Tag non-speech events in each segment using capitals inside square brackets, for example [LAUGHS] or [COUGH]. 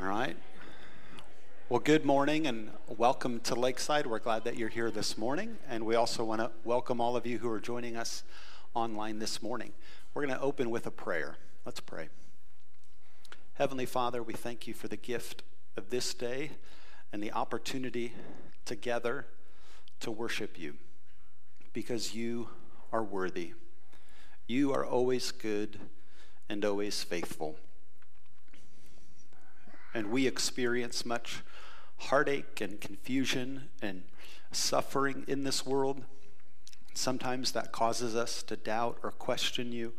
All right. Well, good morning and welcome to Lakeside. We're glad that you're here this morning, and we also want to welcome all of you who are joining us online this morning. We're going to open with a prayer. Let's pray. Heavenly Father, we thank you for the gift of this day and the opportunity together to worship you because you are worthy. You are always good and always faithful. And we experience much heartache and confusion and suffering in this world. Sometimes that causes us to doubt or question you.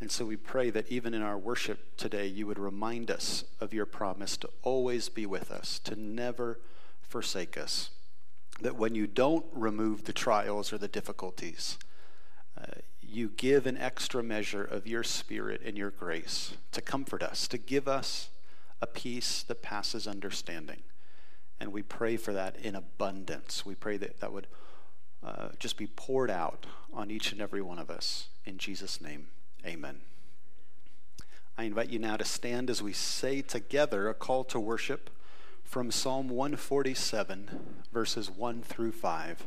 And so we pray that even in our worship today, you would remind us of your promise to always be with us, to never forsake us. That when you don't remove the trials or the difficulties, uh, you give an extra measure of your spirit and your grace to comfort us, to give us a peace that passes understanding. And we pray for that in abundance. We pray that that would uh, just be poured out on each and every one of us. In Jesus' name, amen. I invite you now to stand as we say together a call to worship from Psalm 147, verses 1 through 5.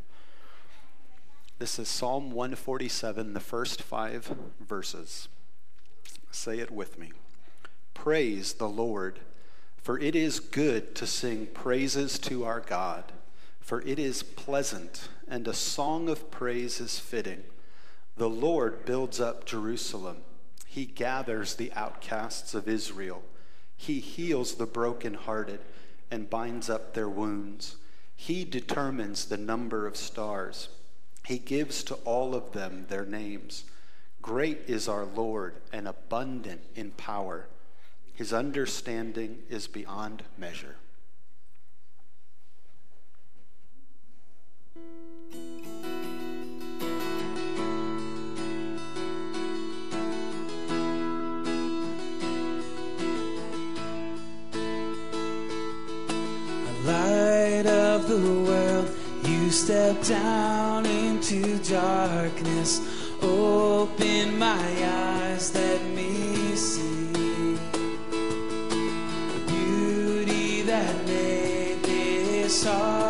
This is Psalm 147, the first five verses. Say it with me. Praise the Lord, for it is good to sing praises to our God, for it is pleasant, and a song of praise is fitting. The Lord builds up Jerusalem, He gathers the outcasts of Israel, He heals the brokenhearted and binds up their wounds. He determines the number of stars. He gives to all of them their names. Great is our Lord and abundant in power. His understanding is beyond measure. light of the world, you step down into darkness. Open my eyes, let me this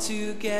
altogether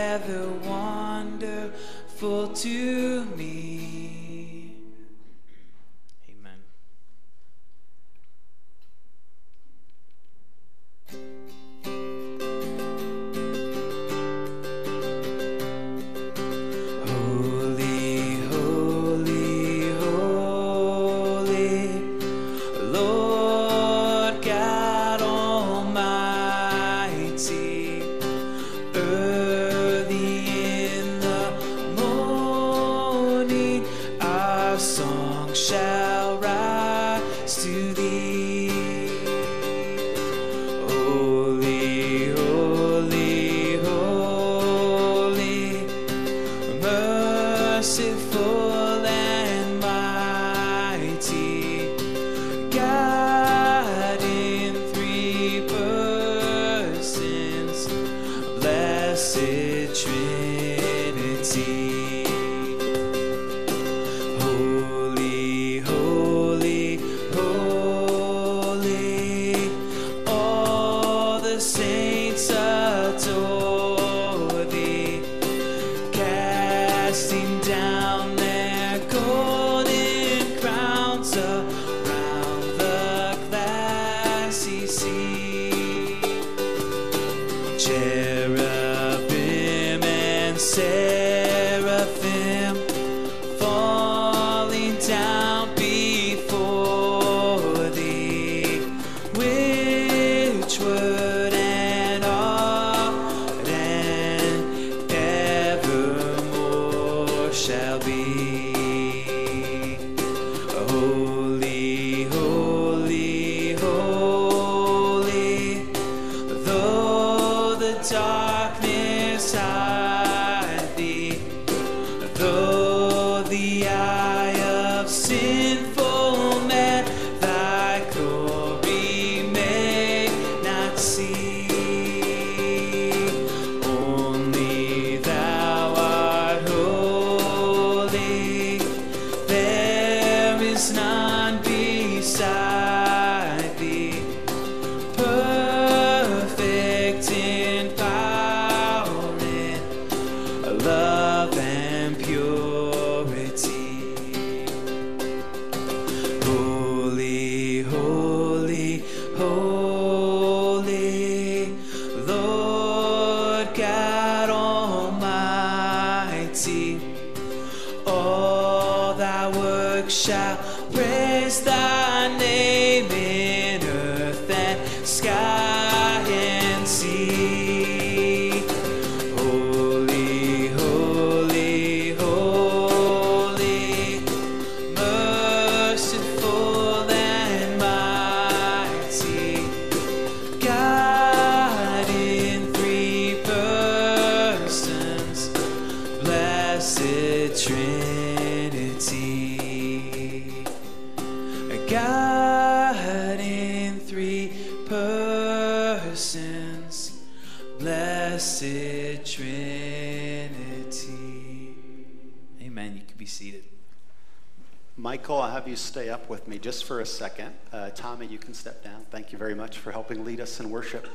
Michael, I'll have you stay up with me just for a second. Uh, Tommy, you can step down. Thank you very much for helping lead us in worship.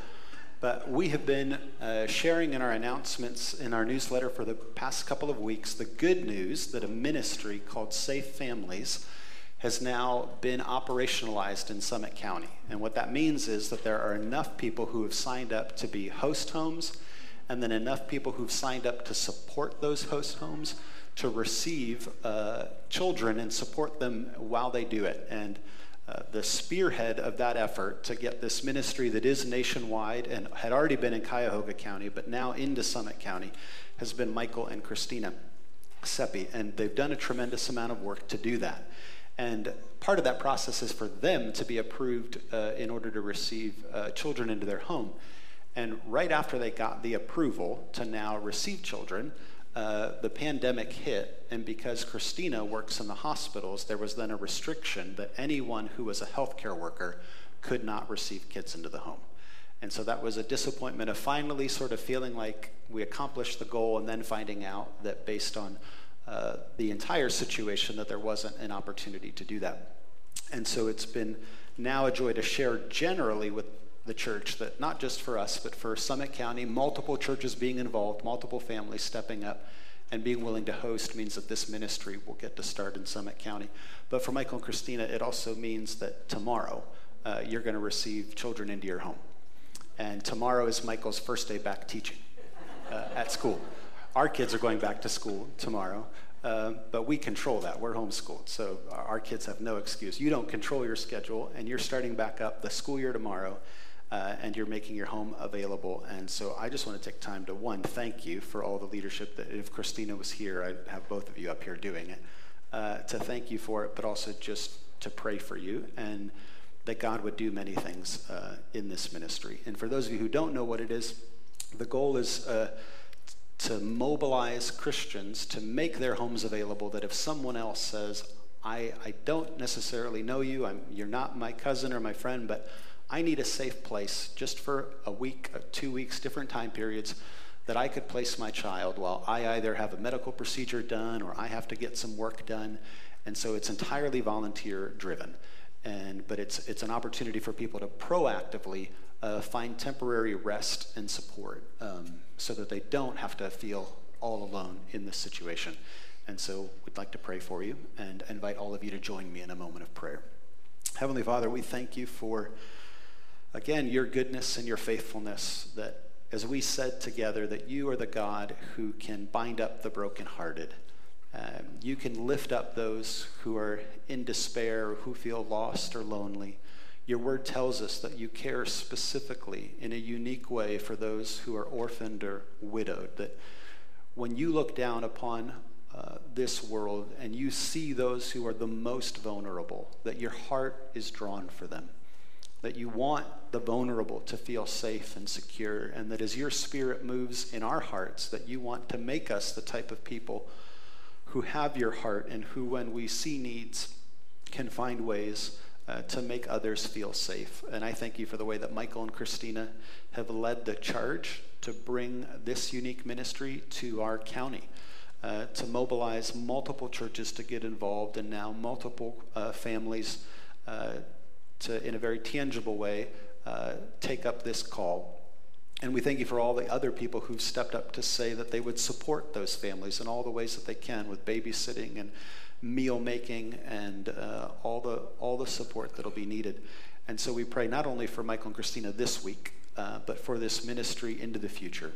But we have been uh, sharing in our announcements in our newsletter for the past couple of weeks the good news that a ministry called Safe Families has now been operationalized in Summit County. And what that means is that there are enough people who have signed up to be host homes, and then enough people who've signed up to support those host homes to receive uh, children and support them while they do it. And uh, the spearhead of that effort to get this ministry that is nationwide and had already been in Cuyahoga County, but now into Summit County, has been Michael and Christina Seppi. And they've done a tremendous amount of work to do that. And part of that process is for them to be approved uh, in order to receive uh, children into their home. And right after they got the approval to now receive children, uh, the pandemic hit, and because Christina works in the hospitals, there was then a restriction that anyone who was a healthcare worker could not receive kids into the home. And so that was a disappointment of finally sort of feeling like we accomplished the goal and then finding out that based on uh, the entire situation that there wasn't an opportunity to do that. And so it's been now a joy to share generally with the church that not just for us, but for Summit County, multiple churches being involved, multiple families stepping up and being willing to host means that this ministry will get to start in Summit County. But for Michael and Christina, it also means that tomorrow uh, you're going to receive children into your home. And tomorrow is Michael's first day back teaching uh, at school. Our kids are going back to school tomorrow. Uh, but we control that. We're homeschooled, so our kids have no excuse. You don't control your schedule, and you're starting back up the school year tomorrow, uh, and you're making your home available. And so I just want to take time to, one, thank you for all the leadership that if Christina was here, I'd have both of you up here doing it, uh, to thank you for it, but also just to pray for you and that God would do many things uh, in this ministry. And for those of you who don't know what it is, the goal is uh, to mobilize Christians to make their homes available that if someone else says, I, I don't necessarily know you, I'm, you're not my cousin or my friend, but I need a safe place just for a week, uh, two weeks, different time periods that I could place my child while I either have a medical procedure done or I have to get some work done. And so it's entirely volunteer driven. And, but it's, it's an opportunity for people to proactively uh, find temporary rest and support um, so that they don't have to feel all alone in this situation. And so we'd like to pray for you and invite all of you to join me in a moment of prayer. Heavenly Father, we thank you for, again, your goodness and your faithfulness that as we said together, that you are the God who can bind up the brokenhearted. Um, you can lift up those who are in despair, who feel lost or lonely. Your word tells us that you care specifically in a unique way for those who are orphaned or widowed. That when you look down upon uh, this world and you see those who are the most vulnerable, that your heart is drawn for them. That you want the vulnerable to feel safe and secure, and that as your spirit moves in our hearts, that you want to make us the type of people who have your heart and who, when we see needs, can find ways uh, to make others feel safe. And I thank you for the way that Michael and Christina have led the charge to bring this unique ministry to our county. Uh, to mobilize multiple churches to get involved, and now multiple uh, families uh, to, in a very tangible way, uh, take up this call. And we thank you for all the other people who've stepped up to say that they would support those families in all the ways that they can with babysitting and meal making and uh, all the all the support that'll be needed. And so we pray not only for Michael and Christina this week, uh, but for this ministry into the future.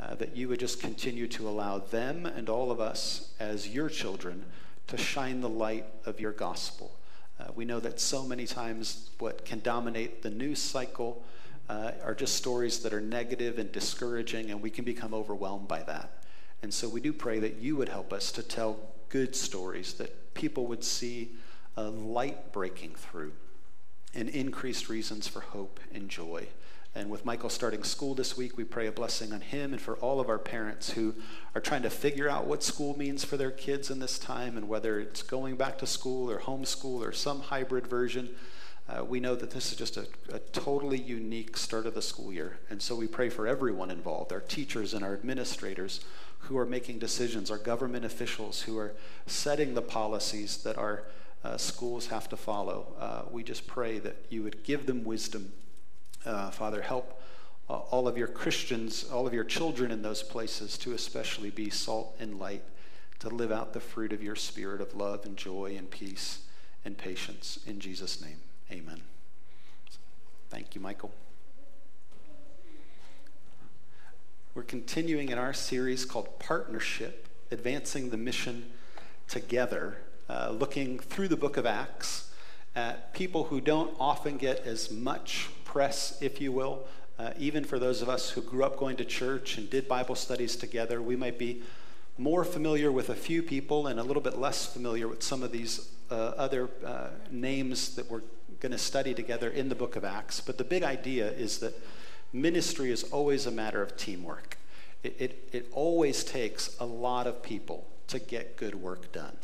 Uh, that you would just continue to allow them and all of us as your children to shine the light of your gospel. Uh, we know that so many times what can dominate the news cycle uh, are just stories that are negative and discouraging, and we can become overwhelmed by that. And so we do pray that you would help us to tell good stories, that people would see a light breaking through and increased reasons for hope and joy. And with Michael starting school this week, we pray a blessing on him and for all of our parents who are trying to figure out what school means for their kids in this time and whether it's going back to school or homeschool or some hybrid version. Uh, we know that this is just a, a, totally unique start of the school year. And so we pray for everyone involved our teachers and our administrators who are making decisions, our government officials who are setting the policies that our uh, schools have to follow. Uh, we just pray that you would give them wisdom. Uh, Father, help uh, all of your Christians, all of your children in those places to especially be salt and light, to live out the fruit of your spirit of love and joy and peace and patience. In Jesus' name, amen. Thank you, Michael. We're continuing in our series called Partnership Advancing the Mission Together, uh, looking through the book of Acts at people who don't often get as much press, if you will. Uh, even for those of us who grew up going to church and did Bible studies together, we might be more familiar with a few people and a little bit less familiar with some of these uh, other uh, names that we're going to study together in the book of Acts. But the big idea is that ministry is always a matter of teamwork. It, it, it always takes a lot of people to get good work done.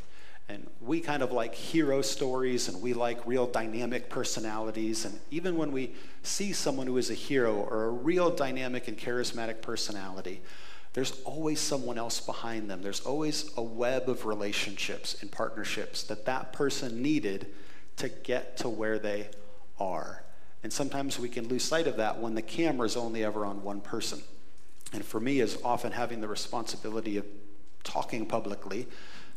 And we kind of like hero stories and we like real dynamic personalities. And even when we see someone who is a hero or a real dynamic and charismatic personality, there's always someone else behind them. There's always a web of relationships and partnerships that that person needed to get to where they are. And sometimes we can lose sight of that when the camera is only ever on one person. And for me, as often having the responsibility of talking publicly,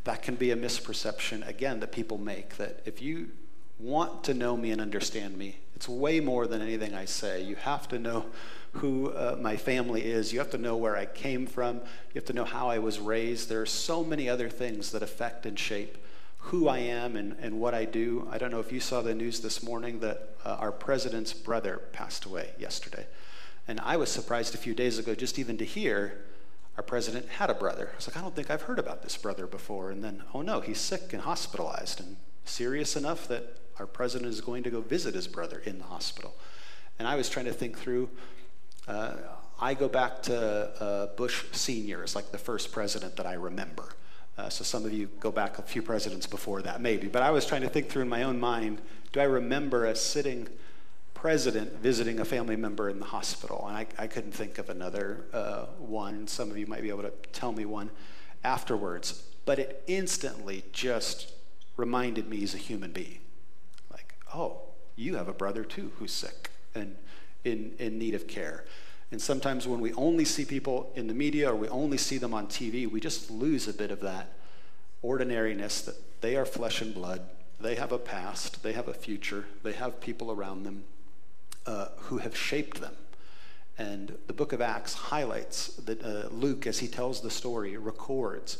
that can be a misperception, again, that people make. That if you want to know me and understand me, it's way more than anything I say. You have to know who uh, my family is. You have to know where I came from. You have to know how I was raised. There are so many other things that affect and shape who I am and, and what I do. I don't know if you saw the news this morning that uh, our president's brother passed away yesterday. And I was surprised a few days ago just even to hear our president had a brother. I was like, I don't think I've heard about this brother before. And then, oh no, he's sick and hospitalized and serious enough that our president is going to go visit his brother in the hospital. And I was trying to think through. Uh, I go back to uh, Bush Sr. as like the first president that I remember. Uh, so some of you go back a few presidents before that, maybe. But I was trying to think through in my own mind do I remember a sitting president visiting a family member in the hospital? And I, I couldn't think of another uh, one. Some of you might be able to tell me one afterwards. But it instantly just reminded me he's a human being. Like, oh, you have a brother too who's sick and in, in need of care. And sometimes when we only see people in the media or we only see them on TV, we just lose a bit of that ordinariness that they are flesh and blood. They have a past, they have a future, they have people around them uh, who have shaped them. And the book of Acts highlights that uh, Luke, as he tells the story, records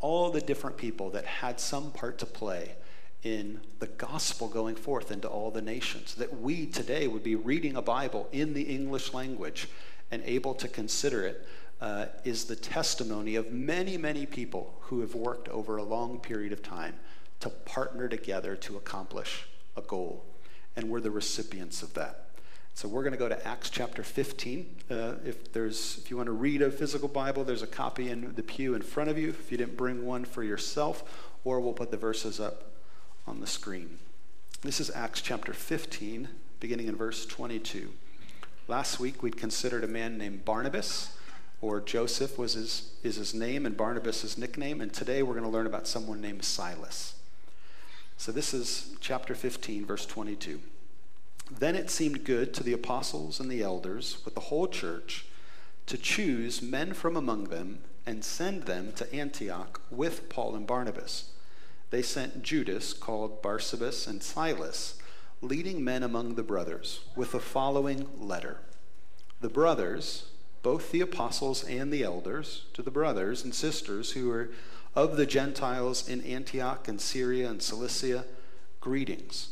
all the different people that had some part to play in the gospel going forth into all the nations. That we today would be reading a Bible in the English language and able to consider it uh, is the testimony of many, many people who have worked over a long period of time to partner together to accomplish a goal. And we're the recipients of that. So we're going to go to Acts chapter 15. Uh, if there's, if you want to read a physical Bible, there's a copy in the pew in front of you. If you didn't bring one for yourself, or we'll put the verses up on the screen. This is Acts chapter 15, beginning in verse 22. Last week we'd considered a man named Barnabas, or Joseph was his, is his name, and Barnabas his nickname. And today we're going to learn about someone named Silas. So this is chapter 15, verse 22. Then it seemed good to the apostles and the elders with the whole church to choose men from among them and send them to Antioch with Paul and Barnabas they sent Judas, called Barsabas, and Silas, leading men among the brothers, with the following letter The brothers, both the apostles and the elders, to the brothers and sisters who are of the Gentiles in Antioch and Syria and Cilicia, greetings.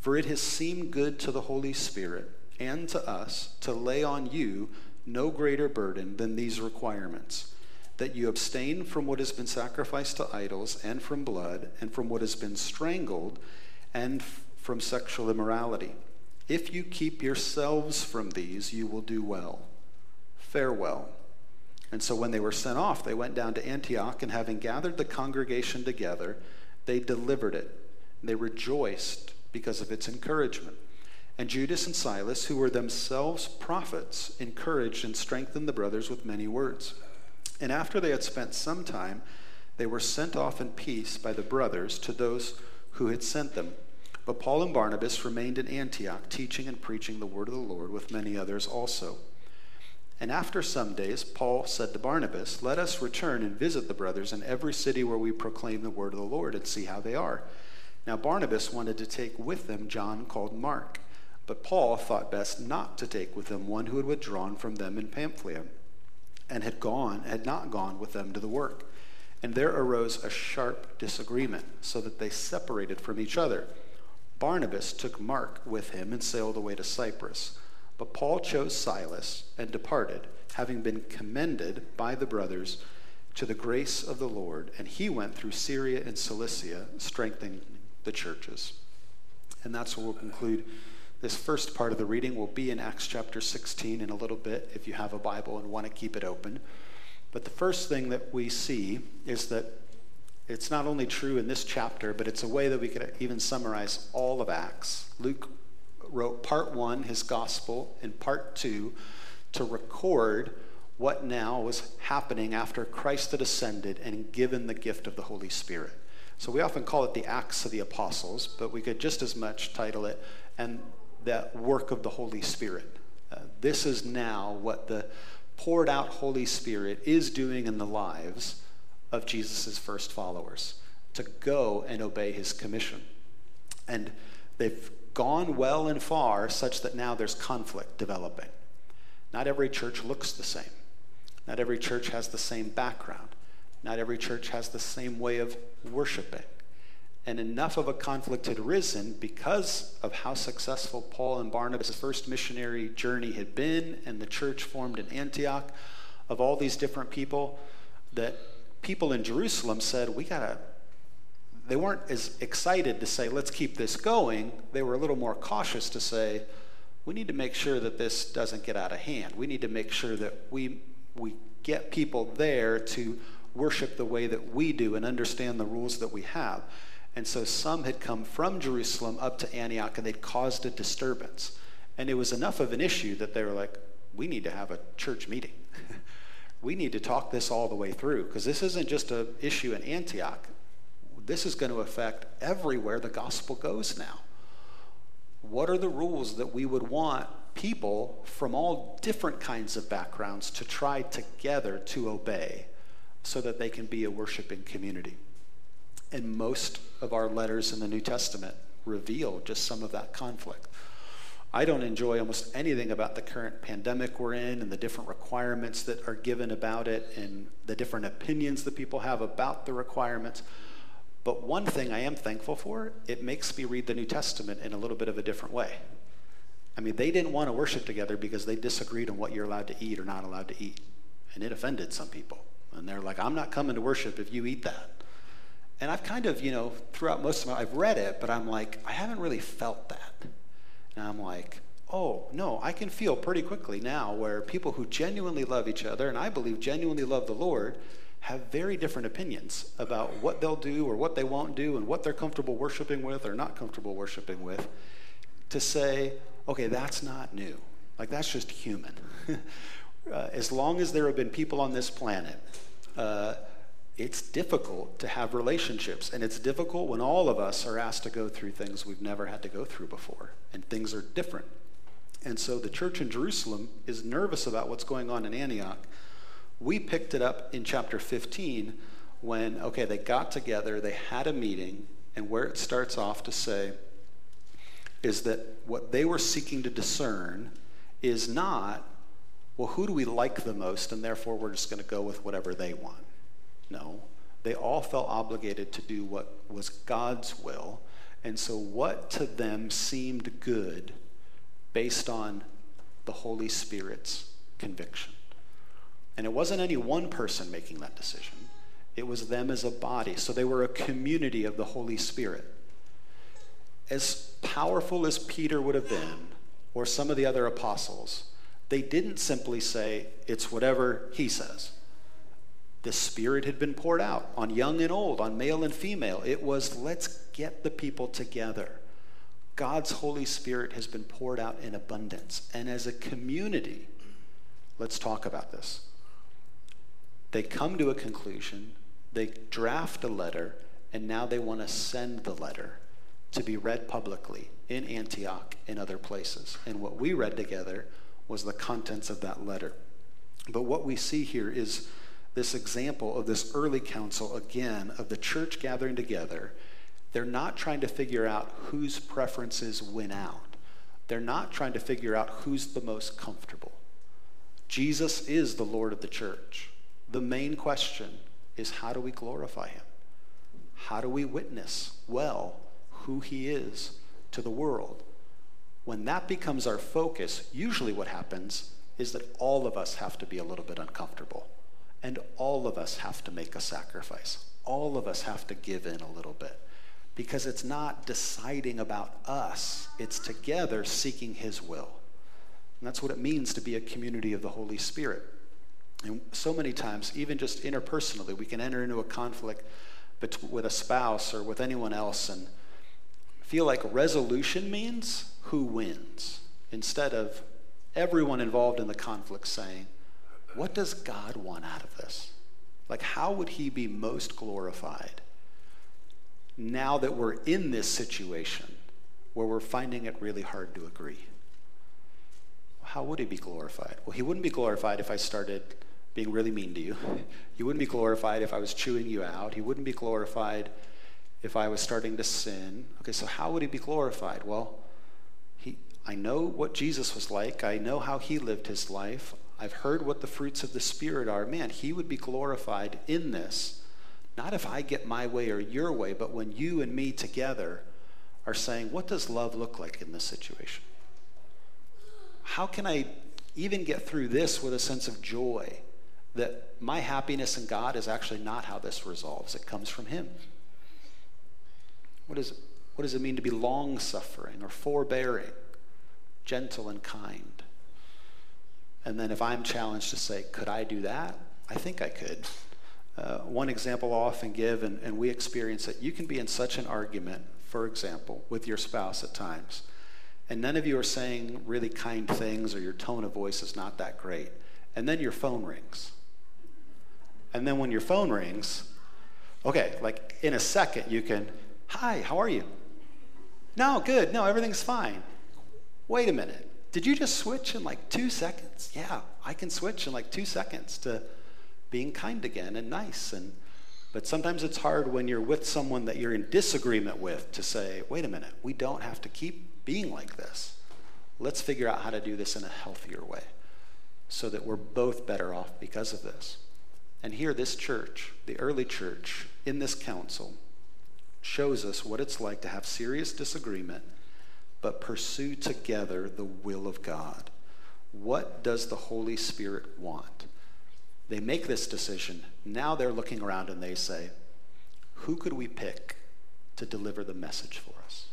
For it has seemed good to the Holy Spirit and to us to lay on you no greater burden than these requirements that you abstain from what has been sacrificed to idols, and from blood, and from what has been strangled, and from sexual immorality. If you keep yourselves from these, you will do well. Farewell. And so when they were sent off, they went down to Antioch, and having gathered the congregation together, they delivered it. They rejoiced because of its encouragement. And Judas and Silas, who were themselves prophets, encouraged and strengthened the brothers with many words. And after they had spent some time, they were sent off in peace by the brothers to those who had sent them. But Paul and Barnabas remained in Antioch, teaching and preaching the word of the Lord with many others also. And after some days, Paul said to Barnabas, Let us return and visit the brothers in every city where we proclaim the word of the Lord and see how they are. Now, Barnabas wanted to take with them John called Mark, but Paul thought best not to take with them one who had withdrawn from them in Pamphylia. and had gone, had not gone with them to the work. And there arose a sharp disagreement, so that they separated from each other. Barnabas took Mark with him and sailed away to Cyprus. But Paul chose Silas and departed, having been commended by the brothers to the grace of the Lord. And he went through Syria and Cilicia, strengthening the churches. And that's where we'll conclude this first part of the reading. We'll be in Acts chapter 16 in a little bit if you have a Bible and want to keep it open. But the first thing that we see is that it's not only true in this chapter, but it's a way that we could even summarize all of Acts. Luke wrote part one, his gospel, and part two to record what now was happening after Christ had ascended and given the gift of the Holy Spirit. So we often call it the Acts of the Apostles, but we could just as much title it and that work of the Holy Spirit. Uh, this is now what the poured out Holy Spirit is doing in the lives of Jesus' first followers to go and obey his commission. And they've gone well and far such that now there's conflict developing. Not every church looks the same. Not every church has the same background. Not every church has the same way of worshiping. And enough of a conflict had arisen because of how successful Paul and Barnabas' first missionary journey had been, and the church formed in Antioch of all these different people, that people in Jerusalem said, We gotta, they weren't as excited to say, Let's keep this going. They were a little more cautious to say, We need to make sure that this doesn't get out of hand. We need to make sure that we, we get people there to worship the way that we do and understand the rules that we have. And so some had come from Jerusalem up to Antioch and they'd caused a disturbance. And it was enough of an issue that they were like, we need to have a church meeting. [LAUGHS] we need to talk this all the way through because this isn't just an issue in Antioch. This is going to affect everywhere the gospel goes now. What are the rules that we would want people from all different kinds of backgrounds to try together to obey so that they can be a worshiping community? And most of our letters in the New Testament reveal just some of that conflict. I don't enjoy almost anything about the current pandemic we're in and the different requirements that are given about it and the different opinions that people have about the requirements. But one thing I am thankful for, it makes me read the New Testament in a little bit of a different way. I mean, they didn't want to worship together because they disagreed on what you're allowed to eat or not allowed to eat. And it offended some people. And they're like, I'm not coming to worship if you eat that. And I've kind of, you know, throughout most of my, I've read it, but I'm like, I haven't really felt that. And I'm like, oh, no, I can feel pretty quickly now where people who genuinely love each other, and I believe genuinely love the Lord, have very different opinions about what they'll do or what they won't do and what they're comfortable worshiping with or not comfortable worshiping with. To say, okay, that's not new. Like, that's just human. [LAUGHS] uh, as long as there have been people on this planet, uh, it's difficult to have relationships. And it's difficult when all of us are asked to go through things we've never had to go through before, and things are different. And so the church in Jerusalem is nervous about what's going on in Antioch. We picked it up in chapter 15 when, okay, they got together, they had a meeting, and where it starts off to say is that what they were seeking to discern is not, well, who do we like the most, and therefore we're just going to go with whatever they want. No. They all felt obligated to do what was God's will. And so, what to them seemed good based on the Holy Spirit's conviction. And it wasn't any one person making that decision, it was them as a body. So, they were a community of the Holy Spirit. As powerful as Peter would have been, or some of the other apostles, they didn't simply say, it's whatever he says. The Spirit had been poured out on young and old, on male and female. It was, let's get the people together. God's Holy Spirit has been poured out in abundance. And as a community, let's talk about this. They come to a conclusion, they draft a letter, and now they want to send the letter to be read publicly in Antioch and other places. And what we read together was the contents of that letter. But what we see here is this example of this early council again of the church gathering together. They're not trying to figure out whose preferences win out. They're not trying to figure out who's the most comfortable. Jesus is the Lord of the church. The main question is how do we glorify him? How do we witness well who he is to the world? When that becomes our focus, usually what happens is that all of us have to be a little bit uncomfortable. And all of us have to make a sacrifice. All of us have to give in a little bit. Because it's not deciding about us, it's together seeking His will. And that's what it means to be a community of the Holy Spirit. And so many times, even just interpersonally, we can enter into a conflict with a spouse or with anyone else and feel like resolution means who wins instead of everyone involved in the conflict saying, What does God want out of this? Like, how would he be most glorified now that we're in this situation where we're finding it really hard to agree? How would he be glorified? Well, he wouldn't be glorified if I started being really mean to you. [LAUGHS] He wouldn't be glorified if I was chewing you out. He wouldn't be glorified if I was starting to sin. Okay, so how would he be glorified? Well, I know what Jesus was like. I know how he lived his life. I've heard what the fruits of the Spirit are. Man, he would be glorified in this. Not if I get my way or your way, but when you and me together are saying, what does love look like in this situation? How can I even get through this with a sense of joy that my happiness in God is actually not how this resolves? It comes from Him. What, is, what does it mean to be long suffering or forbearing, gentle and kind? And then if I'm challenged to say, could I do that? I think I could. Uh, one example I often give, and, and we experience it, you can be in such an argument, for example, with your spouse at times, and none of you are saying really kind things or your tone of voice is not that great. And then your phone rings. And then when your phone rings, okay, like in a second you can Hi, how are you? No, good. No, everything's fine. Wait a minute. Did you just switch in like two seconds? Yeah, I can switch in like two seconds to being kind again and nice. And but sometimes it's hard when you're with someone that you're in disagreement with to say, wait a minute, we don't have to keep being like this. Let's figure out how to do this in a healthier way so that we're both better off because of this. And here, this church, the early church, in this council, shows us what it's like to have serious disagreement, but pursue together the will of God. What does the Holy Spirit want? They make this decision. Now they're looking around and they say, Who could we pick to deliver the message for us?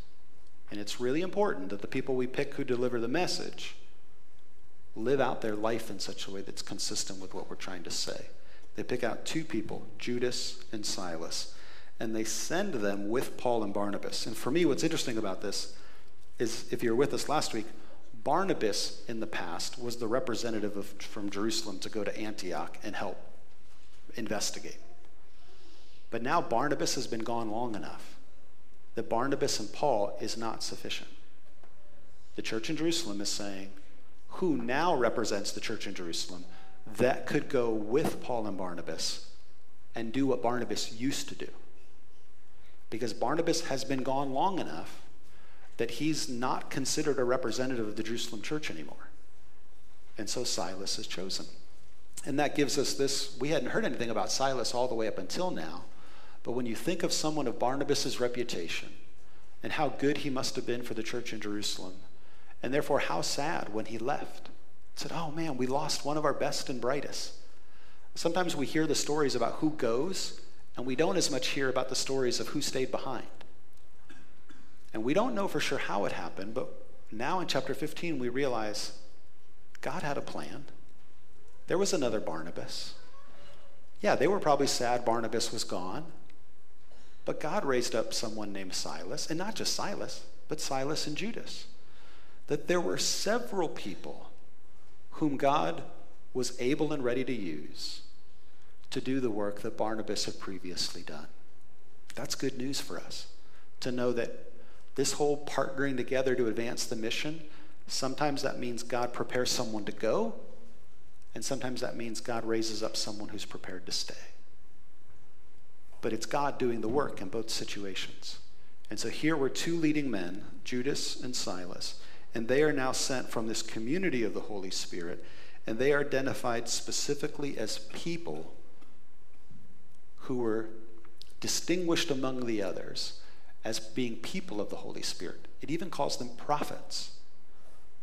And it's really important that the people we pick who deliver the message live out their life in such a way that's consistent with what we're trying to say. They pick out two people, Judas and Silas and they send them with Paul and Barnabas. And for me, what's interesting about this is if you were with us last week, Barnabas in the past was the representative of, from Jerusalem to go to Antioch and help investigate. But now Barnabas has been gone long enough that Barnabas and Paul is not sufficient. The church in Jerusalem is saying, who now represents the church in Jerusalem that could go with Paul and Barnabas and do what Barnabas used to do? because Barnabas has been gone long enough that he's not considered a representative of the Jerusalem church anymore. And so Silas is chosen. And that gives us this we hadn't heard anything about Silas all the way up until now. But when you think of someone of Barnabas' reputation and how good he must have been for the church in Jerusalem, and therefore how sad when he left, said, Oh man, we lost one of our best and brightest. Sometimes we hear the stories about who goes, and we don't as much hear about the stories of who stayed behind. And we don't know for sure how it happened, but now in chapter 15, we realize God had a plan. There was another Barnabas. Yeah, they were probably sad Barnabas was gone, but God raised up someone named Silas, and not just Silas, but Silas and Judas. That there were several people whom God was able and ready to use to do the work that Barnabas had previously done. That's good news for us to know that this whole partnering together to advance the mission, sometimes that means God prepares someone to go, and sometimes that means God raises up someone who's prepared to stay. But it's God doing the work in both situations. And so here were two leading men, Judas and Silas, and they are now sent from this community of the Holy Spirit And they are identified specifically as people who were distinguished among the others as being people of the Holy Spirit. It even calls them prophets.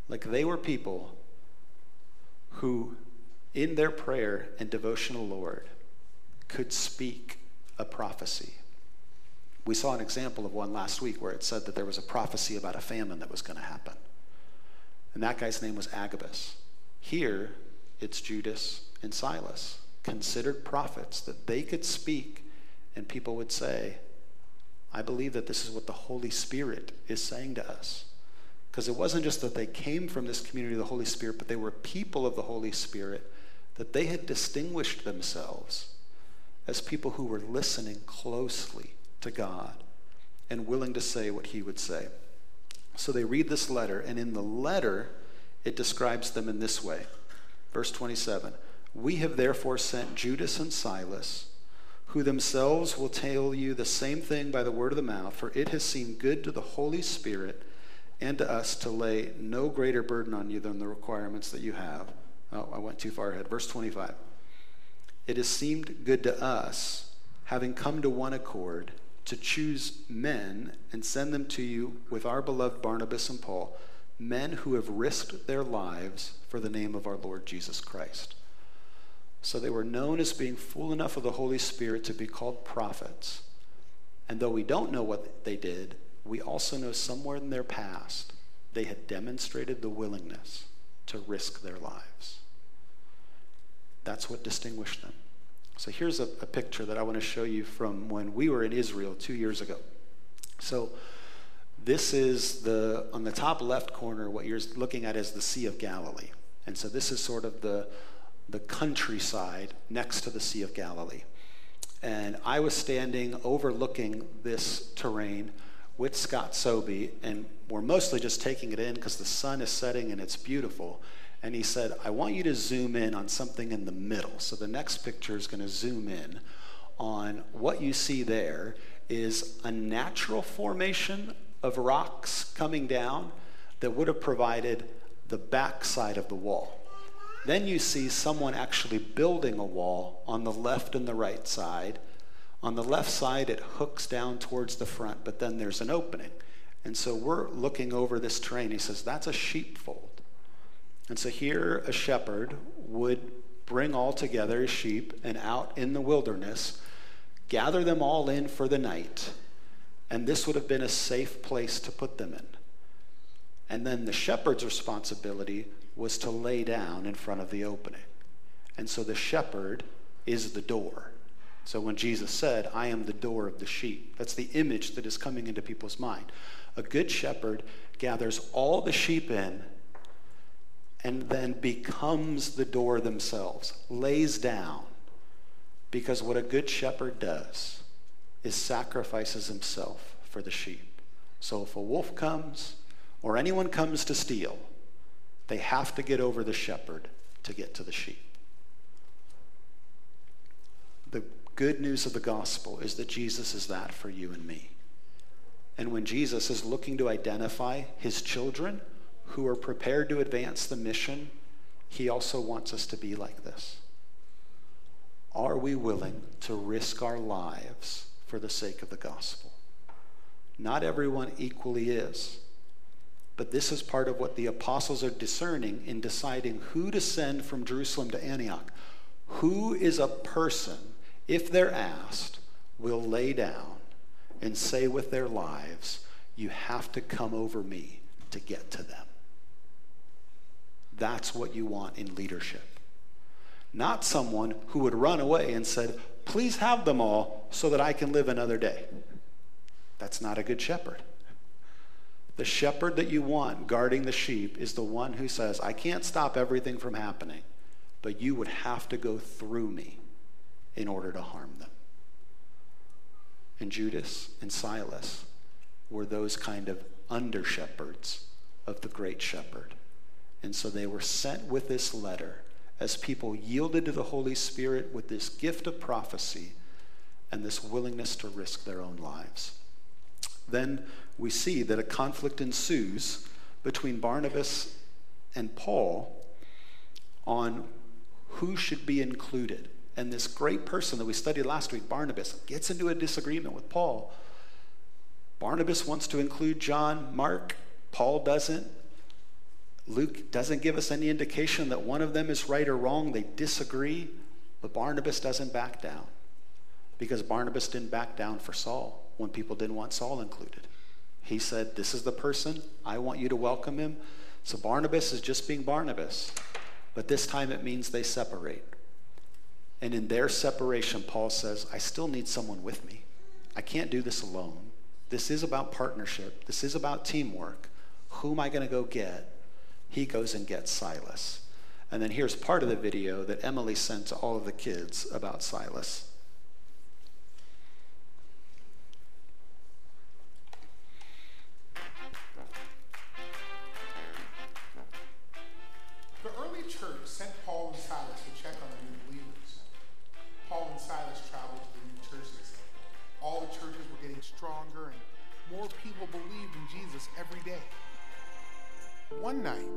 Like they were people who, in their prayer and devotional Lord, could speak a prophecy. We saw an example of one last week where it said that there was a prophecy about a famine that was going to happen. And that guy's name was Agabus. Here, it's Judas and Silas, considered prophets, that they could speak and people would say, I believe that this is what the Holy Spirit is saying to us. Because it wasn't just that they came from this community of the Holy Spirit, but they were people of the Holy Spirit, that they had distinguished themselves as people who were listening closely to God and willing to say what He would say. So they read this letter, and in the letter, it describes them in this way. Verse 27 We have therefore sent Judas and Silas, who themselves will tell you the same thing by the word of the mouth, for it has seemed good to the Holy Spirit and to us to lay no greater burden on you than the requirements that you have. Oh, I went too far ahead. Verse 25. It has seemed good to us, having come to one accord, to choose men and send them to you with our beloved Barnabas and Paul, men who have risked their lives for the name of our Lord Jesus Christ. So they were known as being full enough of the Holy Spirit to be called prophets. And though we don't know what they did, we also know somewhere in their past they had demonstrated the willingness to risk their lives. That's what distinguished them. So here's a, a, picture that I want to show you from when we were in Israel two years ago. So this is the, on the top left corner, what you're looking at is the Sea of Galilee. And so this is sort of the, the countryside next to the Sea of Galilee. And I was standing overlooking this terrain with Scott Sobey, and we're mostly just taking it in because the sun is setting and it's beautiful and he said, I want you to zoom in on something in the middle. So the next picture is going to zoom in on what you see there is a natural formation of rocks coming down that would have provided the backside of the wall. Then you see someone actually building a wall on the left and the right side. On the left side, it hooks down towards the front, but then there's an opening. And so we're looking over this terrain. He says, That's a sheepfold. And so here a shepherd would bring all together his sheep and out in the wilderness, gather them all in for the night, and this would have been a safe place to put them in. And then the shepherd's responsibility was to lay down in front of the opening. And so the shepherd is the door. So when Jesus said, I am the door of the sheep, that's the image that is coming into people's mind. A good shepherd gathers all the sheep in and then becomes the door themselves, lays down. Because what a good shepherd does is sacrifices himself for the sheep. So if a wolf comes or anyone comes to steal, they have to get over the shepherd to get to the sheep. The good news of the gospel is that Jesus is that for you and me. And when Jesus is looking to identify his children, who are prepared to advance the mission, he also wants us to be like this. Are we willing to risk our lives for the sake of the gospel? Not everyone equally is. But this is part of what the apostles are discerning in deciding who to send from Jerusalem to Antioch. Who is a person, if they're asked, will lay down and say with their lives, You have to come over me to get to them? That's what you want in leadership. Not someone who would run away and said, Please have them all so that I can live another day. That's not a good shepherd. The shepherd that you want guarding the sheep is the one who says, I can't stop everything from happening, but you would have to go through me in order to harm them. And Judas and Silas were those kind of under shepherds of the great shepherd. And so they were sent with this letter as people yielded to the Holy Spirit with this gift of prophecy and this willingness to risk their own lives. Then we see that a conflict ensues between Barnabas and Paul on who should be included. And this great person that we studied last week, Barnabas, gets into a disagreement with Paul. Barnabas wants to include John, Mark, Paul doesn't. Luke doesn't give us any indication that one of them is right or wrong. They disagree, but Barnabas doesn't back down because Barnabas didn't back down for Saul when people didn't want Saul included. He said, This is the person. I want you to welcome him. So Barnabas is just being Barnabas. But this time it means they separate. And in their separation, Paul says, I still need someone with me. I can't do this alone. This is about partnership, this is about teamwork. Who am I going to go get? He goes and gets Silas. And then here's part of the video that Emily sent to all of the kids about Silas. Every day. One night,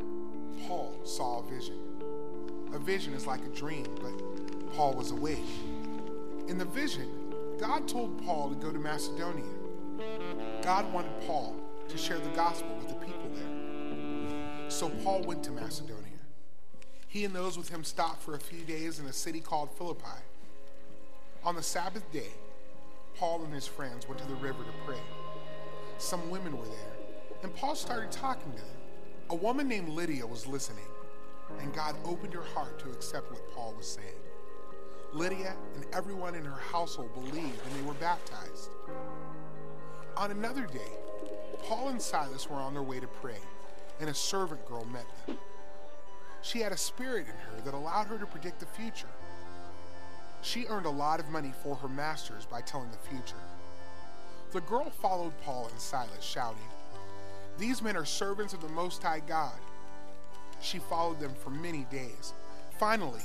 Paul saw a vision. A vision is like a dream, but Paul was awake. In the vision, God told Paul to go to Macedonia. God wanted Paul to share the gospel with the people there. So Paul went to Macedonia. He and those with him stopped for a few days in a city called Philippi. On the Sabbath day, Paul and his friends went to the river to pray. Some women were there, and Paul started talking to them. A woman named Lydia was listening, and God opened her heart to accept what Paul was saying. Lydia and everyone in her household believed, and they were baptized. On another day, Paul and Silas were on their way to pray, and a servant girl met them. She had a spirit in her that allowed her to predict the future. She earned a lot of money for her masters by telling the future. The girl followed Paul and Silas, shouting, These men are servants of the Most High God. She followed them for many days. Finally,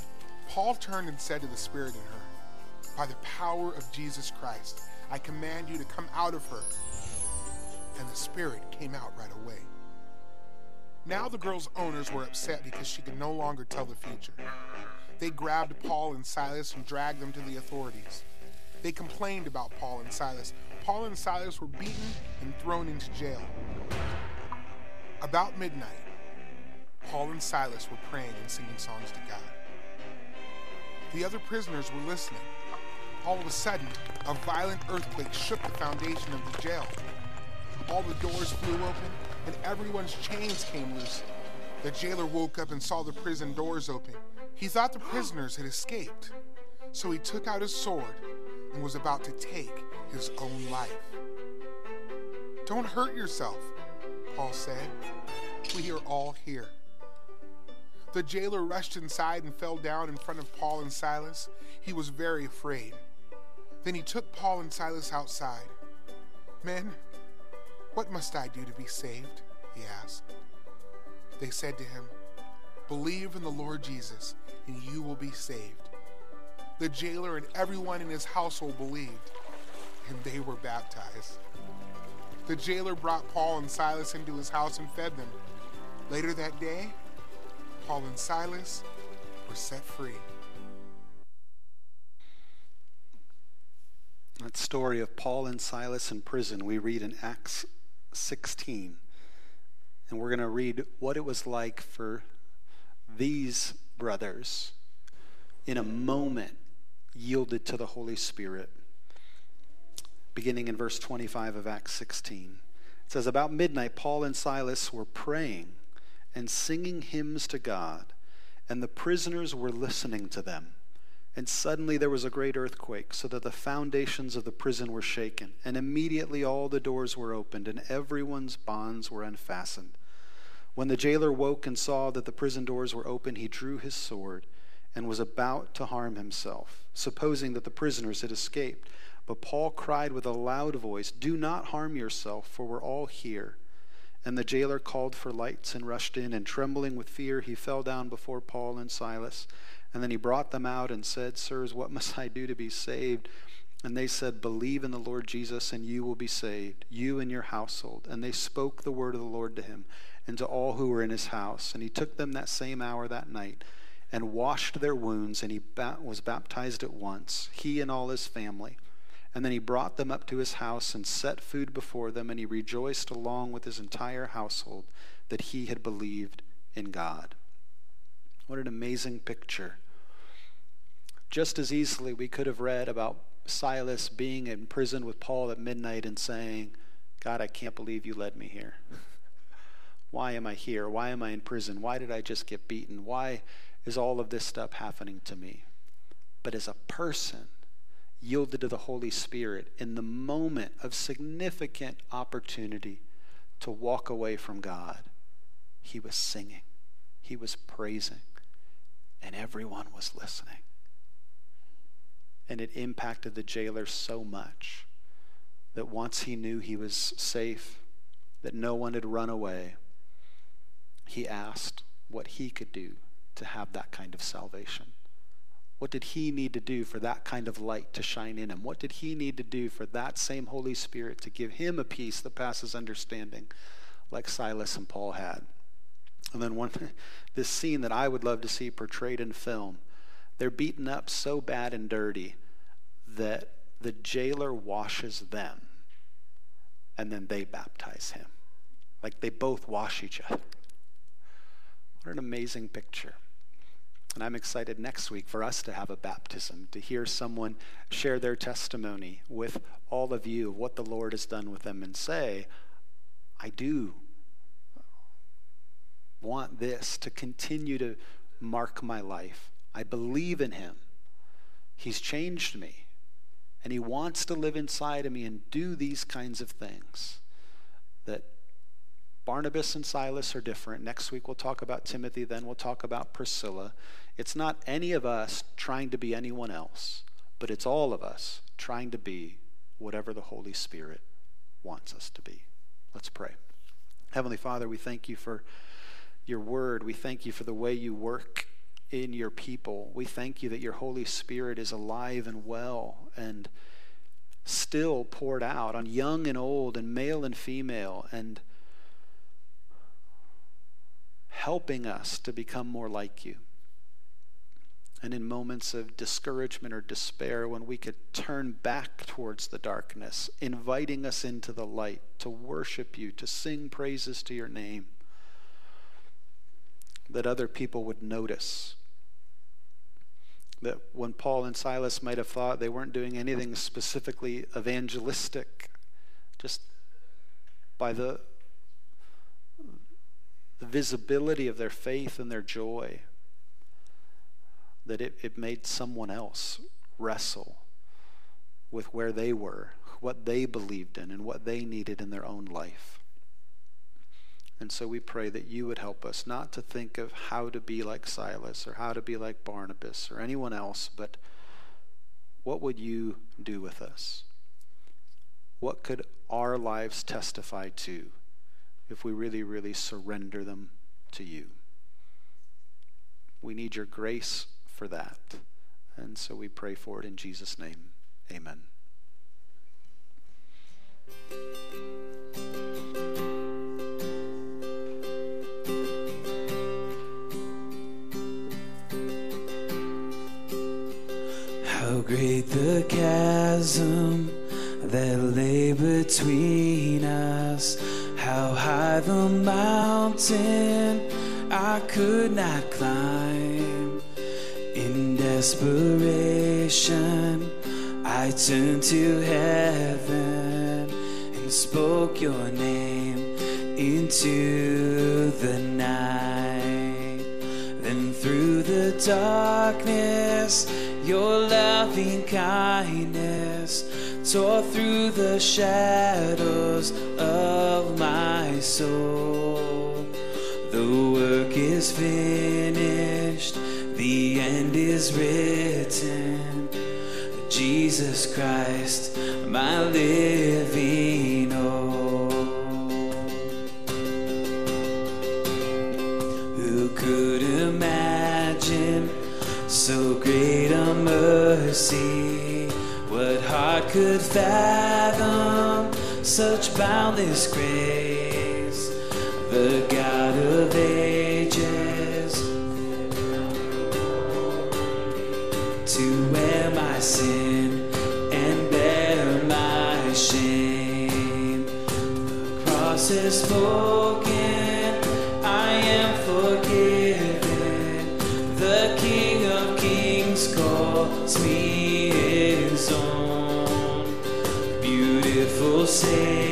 Paul turned and said to the spirit in her, By the power of Jesus Christ, I command you to come out of her. And the spirit came out right away. Now the girl's owners were upset because she could no longer tell the future. They grabbed Paul and Silas and dragged them to the authorities. They complained about Paul and Silas. Paul and Silas were beaten and thrown into jail. About midnight, Paul and Silas were praying and singing songs to God. The other prisoners were listening. All of a sudden, a violent earthquake shook the foundation of the jail. All the doors flew open, and everyone's chains came loose. The jailer woke up and saw the prison doors open. He thought the prisoners had escaped, so he took out his sword and was about to take his own life. Don't hurt yourself, Paul said. We are all here. The jailer rushed inside and fell down in front of Paul and Silas. He was very afraid. Then he took Paul and Silas outside. Men, what must I do to be saved? He asked. They said to him, Believe in the Lord Jesus, and you will be saved. The jailer and everyone in his household believed, and they were baptized. The jailer brought Paul and Silas into his house and fed them. Later that day, Paul and Silas were set free. That story of Paul and Silas in prison, we read in Acts 16. And we're going to read what it was like for these brothers in a moment yielded to the Holy Spirit. Beginning in verse 25 of Acts 16. It says, About midnight, Paul and Silas were praying and singing hymns to God, and the prisoners were listening to them. And suddenly there was a great earthquake, so that the foundations of the prison were shaken. And immediately all the doors were opened, and everyone's bonds were unfastened. When the jailer woke and saw that the prison doors were open, he drew his sword and was about to harm himself, supposing that the prisoners had escaped. But Paul cried with a loud voice, Do not harm yourself, for we're all here. And the jailer called for lights and rushed in, and trembling with fear, he fell down before Paul and Silas. And then he brought them out and said, Sirs, what must I do to be saved? And they said, Believe in the Lord Jesus, and you will be saved, you and your household. And they spoke the word of the Lord to him and to all who were in his house. And he took them that same hour that night and washed their wounds, and he was baptized at once, he and all his family. And then he brought them up to his house and set food before them, and he rejoiced along with his entire household that he had believed in God. What an amazing picture. Just as easily, we could have read about Silas being in prison with Paul at midnight and saying, God, I can't believe you led me here. [LAUGHS] Why am I here? Why am I in prison? Why did I just get beaten? Why is all of this stuff happening to me? But as a person, yielded to the Holy Spirit in the moment of significant opportunity to walk away from God, he was singing, he was praising, and everyone was listening. And it impacted the jailer so much that once he knew he was safe, that no one had run away, he asked what he could do to have that kind of salvation. What did he need to do for that kind of light to shine in him? What did he need to do for that same Holy Spirit to give him a peace that passes understanding, like Silas and Paul had? And then one, [LAUGHS] this scene that I would love to see portrayed in film. They're beaten up so bad and dirty that the jailer washes them and then they baptize him. Like they both wash each other. What an amazing picture. And I'm excited next week for us to have a baptism, to hear someone share their testimony with all of you of what the Lord has done with them and say, I do want this to continue to mark my life. I believe in Him. He's changed me. And He wants to live inside of me and do these kinds of things that Barnabas and Silas are different. Next week we'll talk about Timothy, then we'll talk about Priscilla. It's not any of us trying to be anyone else, but it's all of us trying to be whatever the Holy Spirit wants us to be. Let's pray. Heavenly Father, we thank you for your word. We thank you for the way you work in your people. We thank you that your Holy Spirit is alive and well and still poured out on young and old and male and female and helping us to become more like you. And in moments of discouragement or despair, when we could turn back towards the darkness, inviting us into the light to worship you, to sing praises to your name, that other people would notice. That when Paul and Silas might have thought they weren't doing anything specifically evangelistic, just by the the visibility of their faith and their joy, that it, it made someone else wrestle with where they were, what they believed in, and what they needed in their own life. And so we pray that you would help us not to think of how to be like Silas or how to be like Barnabas or anyone else, but what would you do with us? What could our lives testify to? if we really, really surrender them to you. We need your grace for that. And so we pray for it in Jesus' name. Amen. How great the chasm that lay between us how high the mountain I could not climb. Desperation, I turned to heaven and spoke your name into the night. Then through the darkness, your loving kindness tore through the shadows of my soul. The work is finished, end is written. Jesus Christ, my living hope. Who could imagine so great a mercy? What heart could fathom such boundless grace? The God of ages, is spoken, I am forgiven. The King of Kings calls me his own. Beautiful Savior.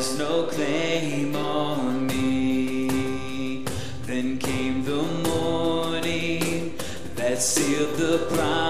has no claim on me. Then came the morning that sealed the promise.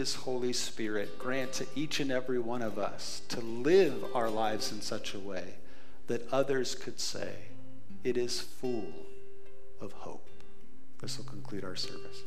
His Holy Spirit grant to each and every one of us to live our lives in such a way that others could say, It is full of hope. This will conclude our service.